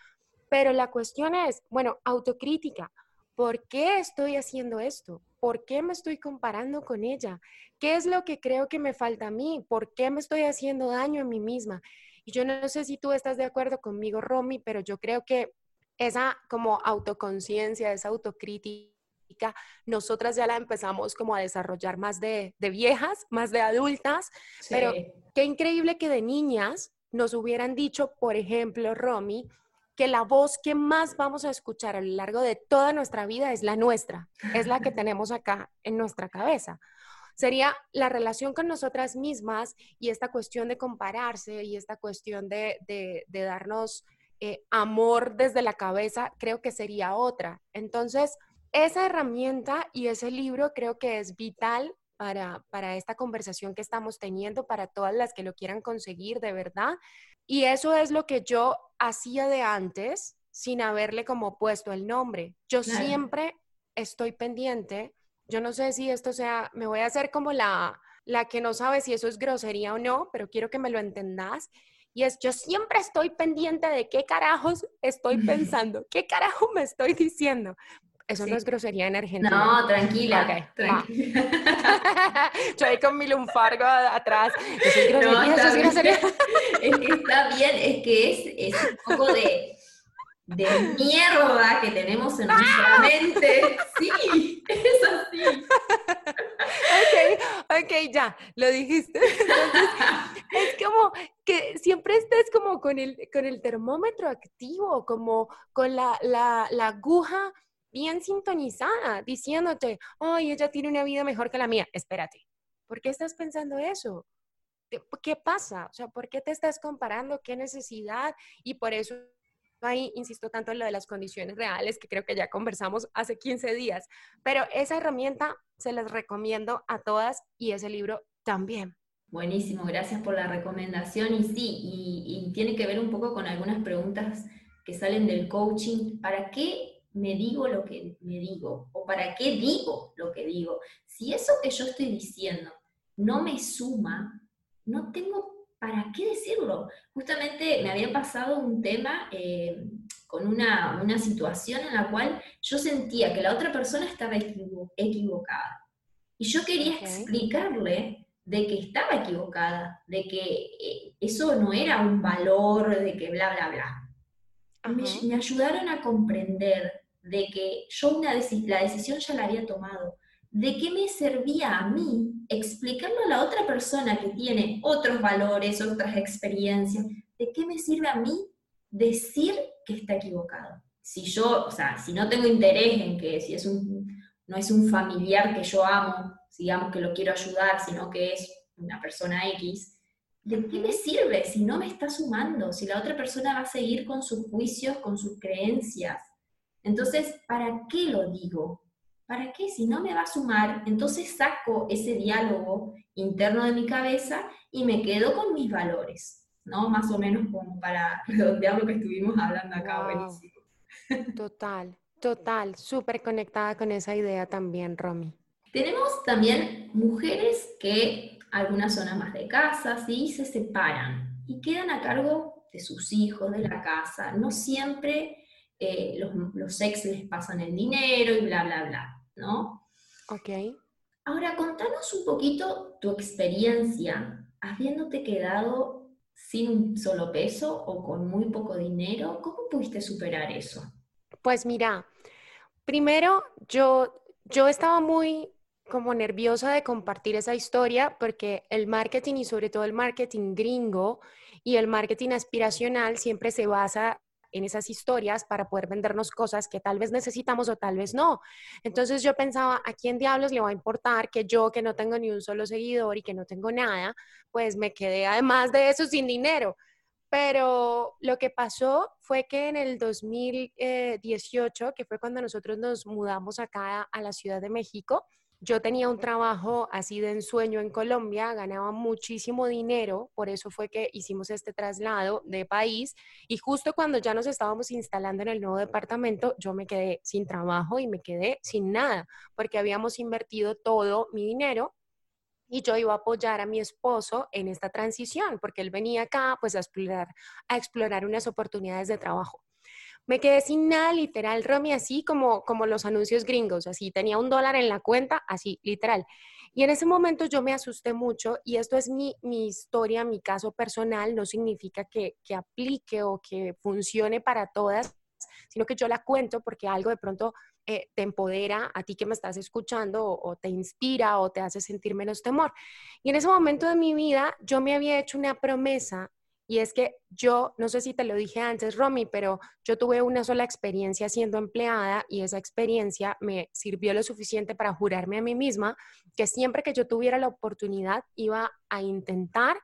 Pero la cuestión es, bueno, autocrítica. ¿Por qué estoy haciendo esto? ¿Por qué me estoy comparando con ella? ¿Qué es lo que creo que me falta a mí? ¿Por qué me estoy haciendo daño a mí misma? Y yo no sé si tú estás de acuerdo conmigo, Romy, pero yo creo que esa como autoconciencia, esa autocrítica, nosotras ya la empezamos como a desarrollar más de, viejas, más de adultas, pero qué increíble que de niñas nos hubieran dicho, por ejemplo, Romy, que la voz que más vamos a escuchar a lo largo de toda nuestra vida es la nuestra, es la que [LAUGHS] tenemos acá en nuestra cabeza sería la relación con nosotras mismas y esta cuestión de compararse y esta cuestión de, darnos eh, amor desde la cabeza, creo que sería otra. Entonces, esa herramienta y ese libro creo que es vital para, para esta conversación que estamos teniendo, para todas las que lo quieran conseguir de verdad. Y eso es lo que yo hacía de antes sin haberle como puesto el nombre. Yo siempre estoy pendiente yo no sé si esto sea, me voy a hacer como la, la que no sabe si eso es grosería o no, pero quiero que me lo entendas. y es yo siempre estoy pendiente de qué carajos estoy pensando, qué carajo me estoy diciendo. Eso no es grosería en Argentina. No, tranquila. tranquila. [LAUGHS] Yo ahí con mi lunfargo atrás. Eso es grosería, no, eso es grosería. [LAUGHS] Es que está bien, es que es, es un poco de de mierda que tenemos en nuestra ¡Ah! mente. Sí, es así. Ok, ok, ya, lo dijiste. es como que siempre estés como con el, con el termómetro activo, como con la, la, la aguja bien sintonizada, diciéndote, ay, ella tiene una vida mejor que la mía. Espérate, ¿por qué estás pensando eso? ¿Qué pasa? O sea, ¿por qué te estás comparando? ¿Qué necesidad? Y por eso ahí insisto tanto en lo de las condiciones reales, que creo que ya conversamos hace 15 días, pero esa herramienta se las recomiendo a todas y ese libro también. Buenísimo, gracias por la recomendación y sí, y, tiene que ver un poco con algunas preguntas que salen del coaching. ¿Para qué me digo lo que me digo? ¿O para qué digo lo que digo? Si eso que yo estoy diciendo no me suma, no tengo ¿para qué decirlo? Justamente me había pasado un tema eh, con una, situación en la cual yo sentía que la otra persona estaba equivocada. Y yo quería explicarle de que estaba equivocada, de que eh, eso no era un valor, de que bla, bla, bla. Me, me, ayudaron a comprender de que yo una la decisión ya la había tomado, ¿de qué me servía a mí explicarlo a la otra persona que tiene otros valores, otras experiencias? ¿De qué me sirve a mí decir que está equivocado? Si yo, o sea, si no tengo interés en que si es un, no es un familiar que yo amo, digamos que lo quiero ayudar, sino que es una persona X, ¿de qué me sirve si no me está sumando? Si la otra persona va a seguir con sus juicios, con sus creencias. Entonces, ¿para qué lo digo? ¿para qué? Si no me va a sumar, entonces saco ese diálogo interno de mi cabeza y me quedo con mis valores, ¿no? Más o menos como para redondear lo que estuvimos hablando acá, buenísimo. Total, total, súper conectada con esa idea también, Romy. Tenemos también mujeres que algunas son amas de casa, ¿sí? Se separan y quedan a cargo de sus hijos, de la casa. No siempre eh, los, los ex les pasan el dinero y bla, bla, bla. ¿no? Ok. Ahora, contanos un poquito tu experiencia habiéndote quedado sin un solo peso o con muy poco dinero. ¿Cómo pudiste superar eso? Pues mira, primero yo, yo estaba muy como nerviosa de compartir esa historia porque el marketing y sobre todo el marketing gringo y el marketing aspiracional siempre se basa en esas historias para poder vendernos cosas que tal vez necesitamos o tal vez no. Entonces yo pensaba, ¿a quién diablos le va a importar que yo, que no tengo ni un solo seguidor y que no tengo nada, pues me quedé además de eso sin dinero? Pero lo que pasó fue que en el 2018, que fue cuando nosotros nos mudamos acá a la Ciudad de México, yo tenía un trabajo así de ensueño en Colombia, ganaba muchísimo dinero, por eso fue que hicimos este traslado de país y justo cuando ya nos estábamos instalando en el nuevo departamento, yo me quedé sin trabajo y me quedé sin nada, porque habíamos invertido todo mi dinero y yo iba a apoyar a mi esposo en esta transición, porque él venía acá pues a explorar, a explorar unas oportunidades de trabajo. Me quedé sin nada, literal, Romy, así como, como los anuncios gringos, así, tenía un dólar en la cuenta, así, literal. Y en ese momento yo me asusté mucho y esto es mi, mi historia, mi caso personal, no significa que, que aplique o que funcione para todas, sino que yo la cuento porque algo de pronto eh, te empodera a ti que me estás escuchando o, o, te inspira o te hace sentir menos temor. Y en ese momento de mi vida yo me había hecho una promesa y es que yo, no sé si te lo dije antes, Romy, pero yo tuve una sola experiencia siendo empleada y esa experiencia me sirvió lo suficiente para jurarme a mí misma que siempre que yo tuviera la oportunidad iba a intentar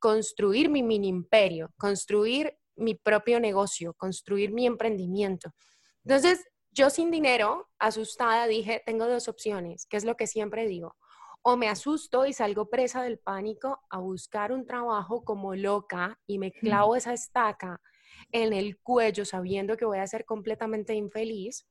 construir mi mini imperio, construir mi propio negocio, construir mi emprendimiento. Entonces, yo sin dinero, asustada, dije, tengo dos opciones, que es lo que siempre digo o me asusto y salgo presa del pánico a buscar un trabajo como loca y me clavo esa estaca en el cuello sabiendo que voy a ser completamente infeliz,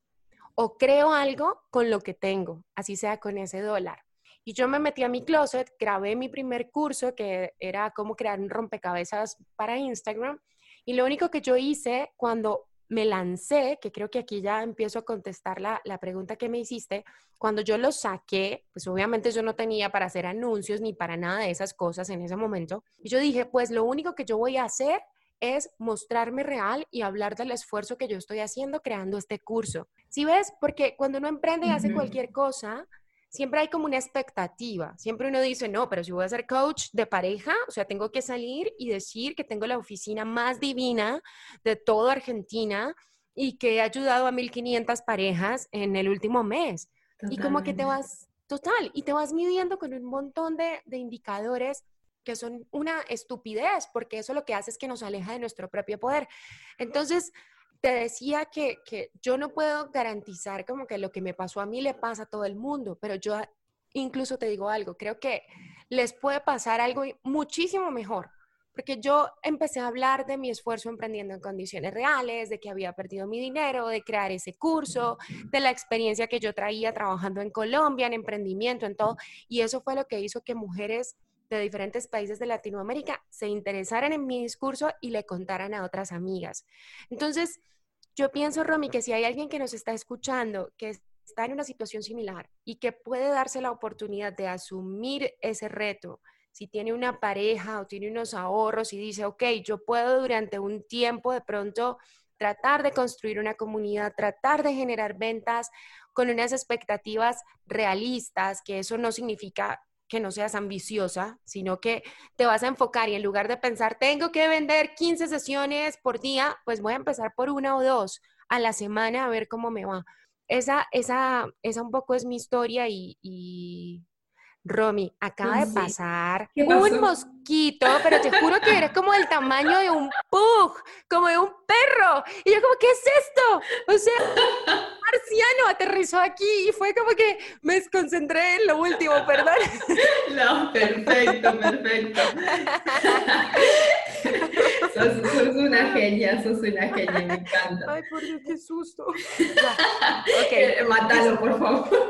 o creo algo con lo que tengo, así sea con ese dólar. Y yo me metí a mi closet, grabé mi primer curso que era cómo crear un rompecabezas para Instagram. Y lo único que yo hice cuando me lancé, que creo que aquí ya empiezo a contestar la, la, pregunta que me hiciste, cuando yo lo saqué, pues obviamente yo no tenía para hacer anuncios ni para nada de esas cosas en ese momento. Y yo dije, pues lo único que yo voy a hacer es mostrarme real y hablar del esfuerzo que yo estoy haciendo creando este curso. Si ves? Porque cuando uno emprende y hace cualquier cosa, siempre hay como una expectativa. Siempre uno dice, no, pero si voy a ser coach de pareja, o sea, tengo que salir y decir que tengo la oficina más divina de toda Argentina y que he ayudado a 1500 parejas en el último mes. Y como que te vas, total, y te vas midiendo con un montón de, de indicadores que son una estupidez, porque eso lo que hace es que nos aleja de nuestro propio poder. Entonces, te decía que, yo no puedo garantizar como que lo que me pasó a mí le pasa a todo el mundo, pero yo incluso te digo algo, creo que les puede pasar algo muchísimo mejor, porque yo empecé a hablar de mi esfuerzo emprendiendo en condiciones reales, de que había perdido mi dinero, de crear ese curso, de la experiencia que yo traía trabajando en Colombia, en emprendimiento, en todo, y eso fue lo que hizo que mujeres de diferentes países de Latinoamérica se interesaran en mi discurso y le contaran a otras amigas. Entonces, yo pienso, Romy, que si hay alguien que nos está escuchando, que está en una situación similar y que puede darse la oportunidad de asumir ese reto, si tiene una pareja o tiene unos ahorros y dice, ok, yo puedo durante un tiempo de pronto tratar de construir una comunidad, tratar de generar ventas con unas expectativas realistas, que eso no significa que no seas ambiciosa, sino que te vas a enfocar y en lugar de pensar, tengo que vender 15 sesiones por día, pues voy a empezar por una o dos a la semana a ver cómo me va. Esa, esa, esa un poco es mi historia y, Romy, acaba de pasar un mosquito, pero te juro que era como el tamaño de un pug, como de un perro. Y yo como, ¿qué es esto? O sea, [LAUGHS] marciano aterrizó aquí y fue como que me desconcentré en lo último, perdón. [LAUGHS] No, perfecto, perfecto. [LAUGHS] sos, una genia, sos una genia, me encanta. Ay, por Dios, qué susto. Ok. Mátalo, por favor.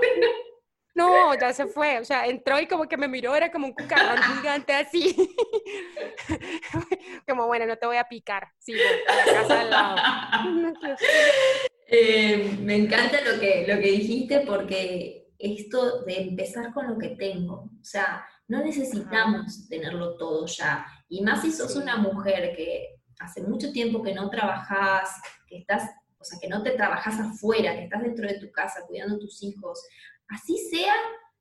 No, ya se fue. O sea, entró y como que me miró, era como un cucarón gigante así. [LAUGHS] como, bueno, no te voy a picar. Sigo a la casa al lado. [LAUGHS] Eh, me encanta lo que, lo que dijiste porque esto de empezar con lo que tengo, o sea, no necesitamos tenerlo todo ya. Y más si sos una mujer que hace mucho tiempo que no trabajas, que estás, o sea, que no te trabajas afuera, que estás dentro de tu casa cuidando a tus hijos, así sea,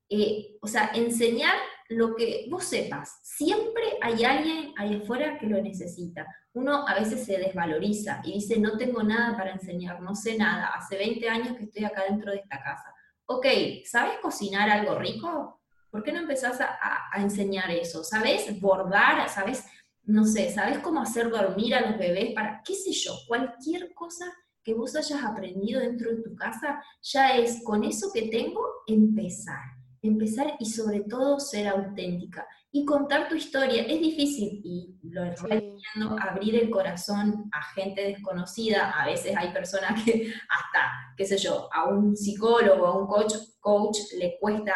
eh, o sea, enseñar lo que vos sepas. Siempre hay alguien ahí afuera que lo necesita. Uno a veces se desvaloriza y dice, no tengo nada para enseñar, no sé nada, hace 20 años que estoy acá dentro de esta casa. Ok, ¿sabes cocinar algo rico? ¿Por qué no empezás a, enseñar eso? ¿Sabes bordar? ¿Sabes, no sé, sabes cómo hacer dormir a los bebés? Para, qué sé yo, cualquier cosa que vos hayas aprendido dentro de tu casa, ya es con eso que tengo empezar. Empezar y sobre todo ser auténtica. Y contar tu historia es difícil y lo estoy diciendo, abrir el corazón a gente desconocida. A veces hay personas que hasta, qué sé yo, a un psicólogo, a un coach, coach le cuesta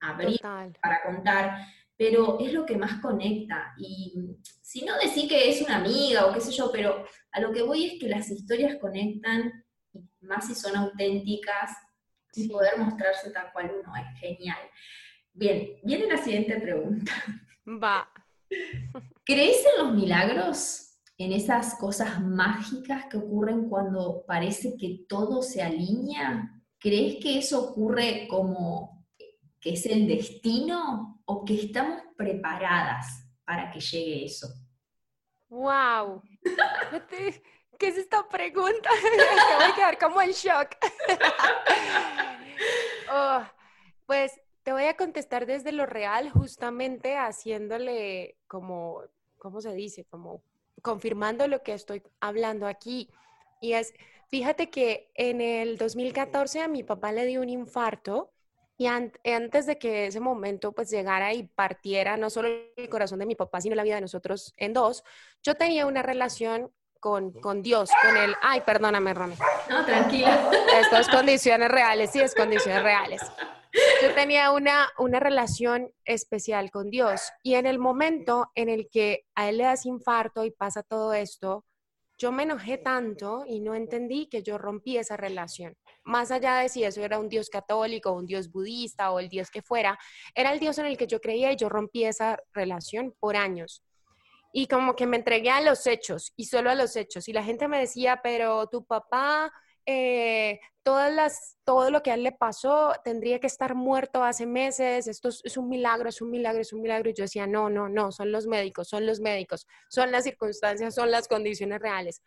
abrir para contar pero es lo que más conecta. Y si no decir que es una amiga o qué sé yo, pero a lo que voy es que las historias conectan, más si son auténticas, y poder mostrarse tal cual uno es genial. Bien, viene la siguiente pregunta. Va. ¿Crees en los milagros? En esas cosas mágicas que ocurren cuando parece que todo se alinea? ¿Crees que eso ocurre como que es el destino o que estamos preparadas para que llegue eso? ¡Wow! [LAUGHS] ¿Qué es esta pregunta? [LAUGHS] Me voy a quedar como en shock. [LAUGHS] Oh, pues te voy a contestar desde lo real, justamente haciéndole como, ¿cómo se dice? Como confirmando lo que estoy hablando aquí. Y es, fíjate que en el 2014 a mi papá le dio un infarto y antes de que ese momento pues llegara y partiera no solo el corazón de mi papá, sino la vida de nosotros en dos, yo tenía una relación con, con Dios, con el... Ay, perdóname, Rami. No, tranquila. Estas condiciones reales, sí, es condiciones reales. yo tenía una, una relación especial con Dios y en el momento en el que a él le das infarto y pasa todo esto, yo me enojé tanto y no entendí que yo rompí esa relación. Más allá de si eso era un Dios católico, un Dios budista o el Dios que fuera, era el Dios en el que yo creía y yo rompí esa relación por años. Y como que me entregué a los hechos y solo a los hechos. Y la gente me decía, pero tu papá eh, todas las, todo lo que a él le pasó tendría que estar muerto hace meses, esto es, un milagro, es un milagro, es un milagro. Y yo decía, no, no, no, son los médicos, son los médicos, son las circunstancias, son las condiciones reales.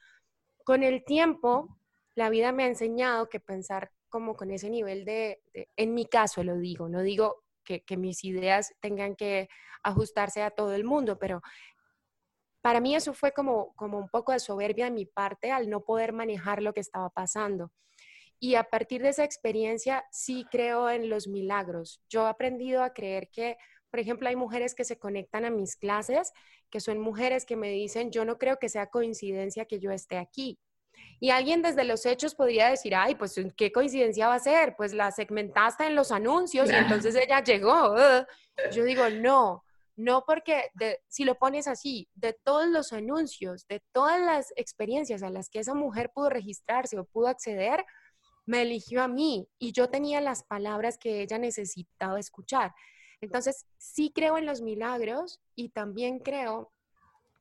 Con el tiempo, la vida me ha enseñado que pensar como con ese nivel de, en mi caso lo digo, no digo que, que mis ideas tengan que ajustarse a todo el mundo, pero para mí eso fue como, como un poco de soberbia de mi parte al no poder manejar lo que estaba pasando. Y a partir de esa experiencia sí creo en los milagros. Yo he aprendido a creer que, por ejemplo, hay mujeres que se conectan a mis clases, que son mujeres que me dicen, yo no creo que sea coincidencia que yo esté aquí. Y alguien desde los hechos podría decir, ay, pues qué coincidencia va a ser, pues la segmentaste en los anuncios y entonces ella llegó. Yo digo, no, no porque si lo pones así, de todos los anuncios, de todas las experiencias a las que esa mujer pudo registrarse o pudo acceder, me eligió a mí y yo tenía las palabras que ella necesitaba escuchar. Entonces, sí creo en los milagros y también creo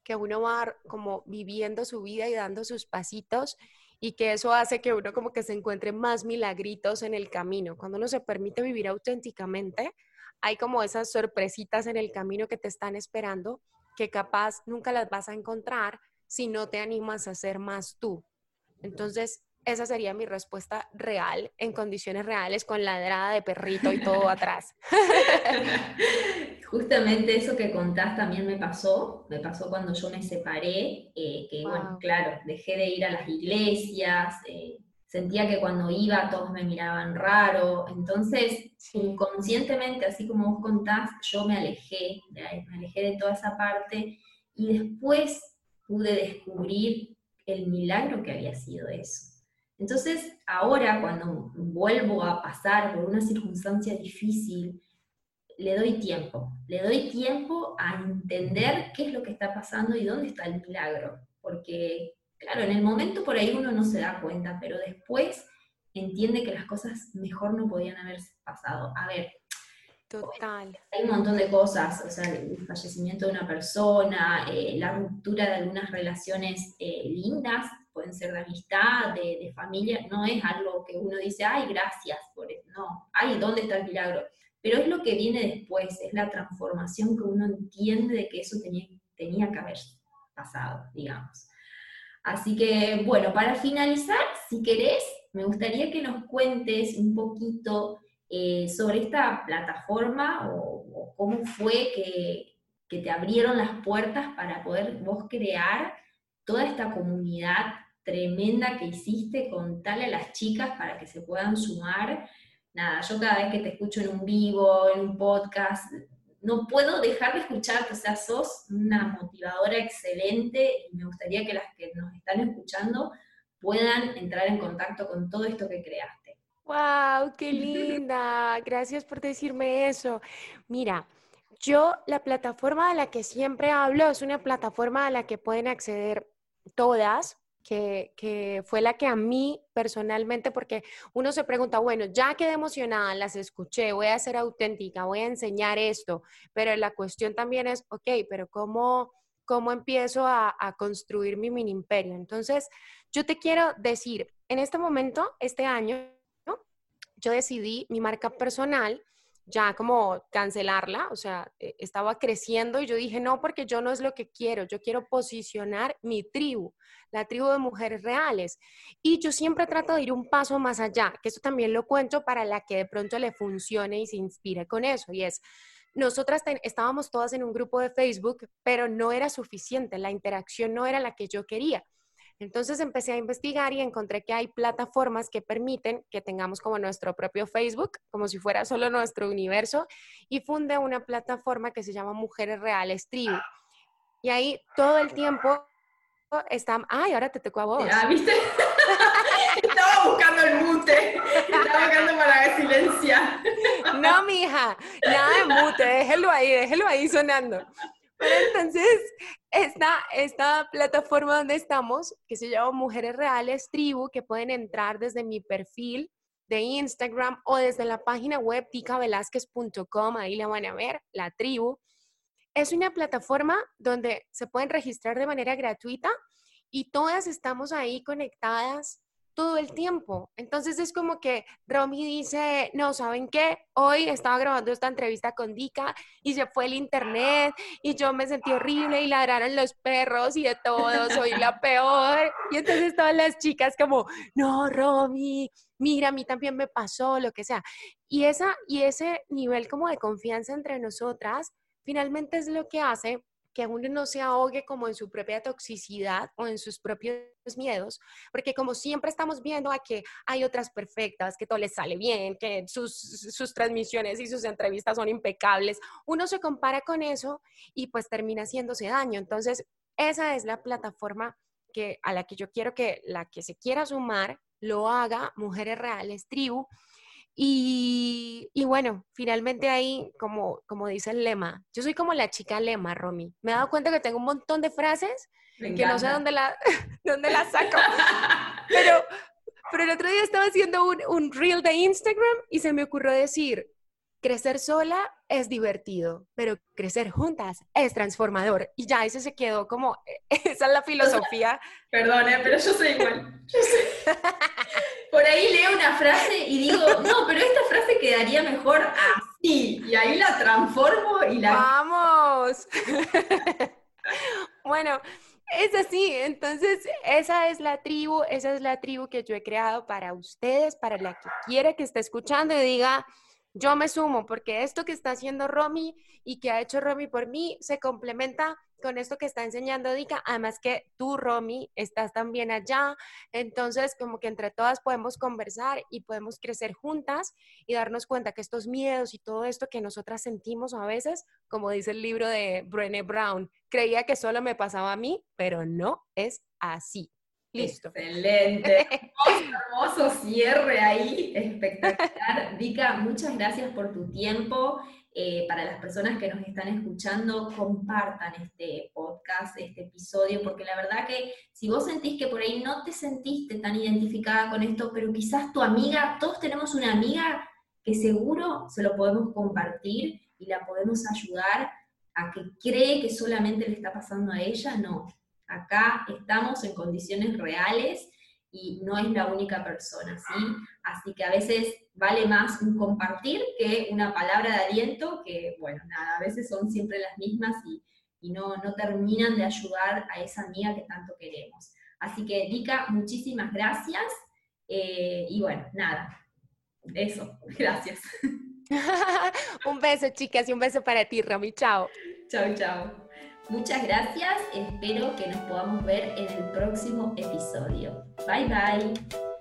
que uno va como viviendo su vida y dando sus pasitos y que eso hace que uno como que se encuentre más milagritos en el camino. Cuando uno se permite vivir auténticamente, hay como esas sorpresitas en el camino que te están esperando que capaz nunca las vas a encontrar si no te animas a ser más tú. Entonces, esa sería mi respuesta real, en condiciones reales, con ladrada de perrito y todo atrás. [LAUGHS] Justamente eso que contás también me pasó, me pasó cuando yo me separé, eh, que bueno, claro, dejé de ir a las iglesias, eh, sentía que cuando iba todos me miraban raro, entonces inconscientemente, así como vos contás, yo me alejé, me alejé de toda esa parte y después pude descubrir el milagro que había sido eso. Entonces, ahora cuando vuelvo a pasar por una circunstancia difícil, le doy tiempo, le doy tiempo a entender qué es lo que está pasando y dónde está el milagro, porque Claro, en el momento por ahí uno no se da cuenta, pero después entiende que las cosas mejor no podían haber pasado. A ver, Total. Hay un montón de cosas, o sea, el fallecimiento de una persona, eh, la ruptura de algunas relaciones eh, lindas, pueden ser de amistad, de, familia, no es algo que uno dice, ay, gracias por eso, no, ay, ¿dónde está el milagro? Pero es lo que viene después, es la transformación que uno entiende de que eso tenía, tenía que haber pasado, digamos. Así que, bueno, para finalizar, si querés, me gustaría que nos cuentes un poquito eh, sobre esta plataforma o, cómo fue que, te abrieron las puertas para poder vos crear toda esta comunidad tremenda que hiciste, contarle a las chicas para que se puedan sumar. Nada, yo cada vez que te escucho en un vivo, en un podcast, no puedo dejar de escucharte, o sea, sos una motivadora excelente y me gustaría que las que nos están escuchando puedan entrar en contacto con todo esto que creaste. ¡Wow! ¡Qué [LAUGHS] linda! Gracias por decirme eso. Mira, yo la plataforma a la que siempre hablo es una plataforma a la que pueden acceder todas, que, fue la que a mí personalmente, porque uno se pregunta, bueno, ya quedé emocionada, las escuché, voy a ser auténtica, voy a enseñar esto, pero la cuestión también es, ok, pero ¿cómo, cómo empiezo a, a construir mi mini imperio? Entonces, yo te quiero decir, en este momento, este año, yo decidí mi marca personal ya como cancelarla, o sea, eh, estaba creciendo y yo dije, no, porque yo no es lo que quiero, yo quiero posicionar mi tribu, la tribu de mujeres reales. Y yo siempre trato de ir un paso más allá, que eso también lo cuento para la que de pronto le funcione y se inspire con eso, y es, nosotras estábamos todas en un grupo de Facebook, pero no era suficiente, la interacción no era la que yo quería. Entonces empecé a investigar y encontré que hay plataformas que permiten que tengamos como nuestro propio Facebook, como si fuera solo nuestro universo, y fundé una plataforma que se llama Mujeres Reales Tribu. Y ahí todo el tiempo está... Ay, ahora te tocó a vos. Ah, ¿viste? [LAUGHS] Estaba buscando el mute. Estaba buscando para silenciar. No, mija, nada de mute, déjelo ahí, déjelo ahí sonando. Pero entonces, esta, esta plataforma donde estamos, que se llama Mujeres Reales Tribu, que pueden entrar desde mi perfil de Instagram o desde la página web ticavelázquez.com, ahí la van a ver, la tribu. Es una plataforma donde se pueden registrar de manera gratuita y todas estamos ahí conectadas todo el tiempo. Entonces es como que Romy dice, no, ¿saben qué? Hoy estaba grabando esta entrevista con Dika y se fue el internet y yo me sentí horrible y ladraron los perros y de todo, soy la peor. Y entonces todas las chicas como, no, Romy, mira, a mí también me pasó, lo que sea. Y, esa, y ese nivel como de confianza entre nosotras finalmente es lo que hace que uno no se ahogue como en su propia toxicidad o en sus propios miedos, porque como siempre estamos viendo a que hay otras perfectas, que todo les sale bien, que sus, sus transmisiones y sus entrevistas son impecables, uno se compara con eso y pues termina haciéndose daño. Entonces, esa es la plataforma que, a la que yo quiero que la que se quiera sumar lo haga, Mujeres Reales Tribu. Y, bueno, finalmente ahí, como, como dice el lema, yo soy como la chica lema, Romy. Me he dado cuenta que tengo un montón de frases que no sé dónde las [LAUGHS] dónde la saco. [LAUGHS] pero, pero el otro día estaba haciendo un, un reel de Instagram y se me ocurrió decir, crecer sola es divertido, pero crecer juntas es transformador. Y ya ese se quedó como, [LAUGHS] esa es la filosofía. Perdone, pero yo soy igual. Yo soy... [LAUGHS] por ahí leo una frase y digo, no, pero esta frase quedaría mejor así. Y ahí la transformo y la... ¡Vamos! [LAUGHS] bueno, es así, entonces esa es la tribu, esa es la tribu que yo he creado para ustedes, para la que quiera que esté escuchando y diga, yo me sumo, porque esto que está haciendo Romy y que ha hecho Romy por mí se complementa con esto que está enseñando Dika, además que tú, Romy, estás también allá, entonces como que entre todas podemos conversar y podemos crecer juntas y darnos cuenta que estos miedos y todo esto que nosotras sentimos a veces, como dice el libro de Brené Brown, creía que solo me pasaba a mí, pero no es así. Listo. Excelente. [LAUGHS] hermoso cierre ahí. Espectacular. Vika, muchas gracias por tu tiempo. Eh, para las personas que nos están escuchando, compartan este podcast, este episodio, porque la verdad que si vos sentís que por ahí no te sentiste tan identificada con esto, pero quizás tu amiga, todos tenemos una amiga que seguro se lo podemos compartir y la podemos ayudar a que cree que solamente le está pasando a ella, no. Acá estamos en condiciones reales y no es la única persona, ¿sí? Así que a veces vale más un compartir que una palabra de aliento, que bueno, nada, a veces son siempre las mismas y, no, no terminan de ayudar a esa amiga que tanto queremos. Así que, Dika, muchísimas gracias. Eh, y bueno, nada, eso, [LAUGHS] gracias. [LAUGHS] un beso, chicas, y un beso para ti, Romy. Chao. Chao, chao. Muchas gracias, espero que nos podamos ver en el próximo episodio. Bye bye.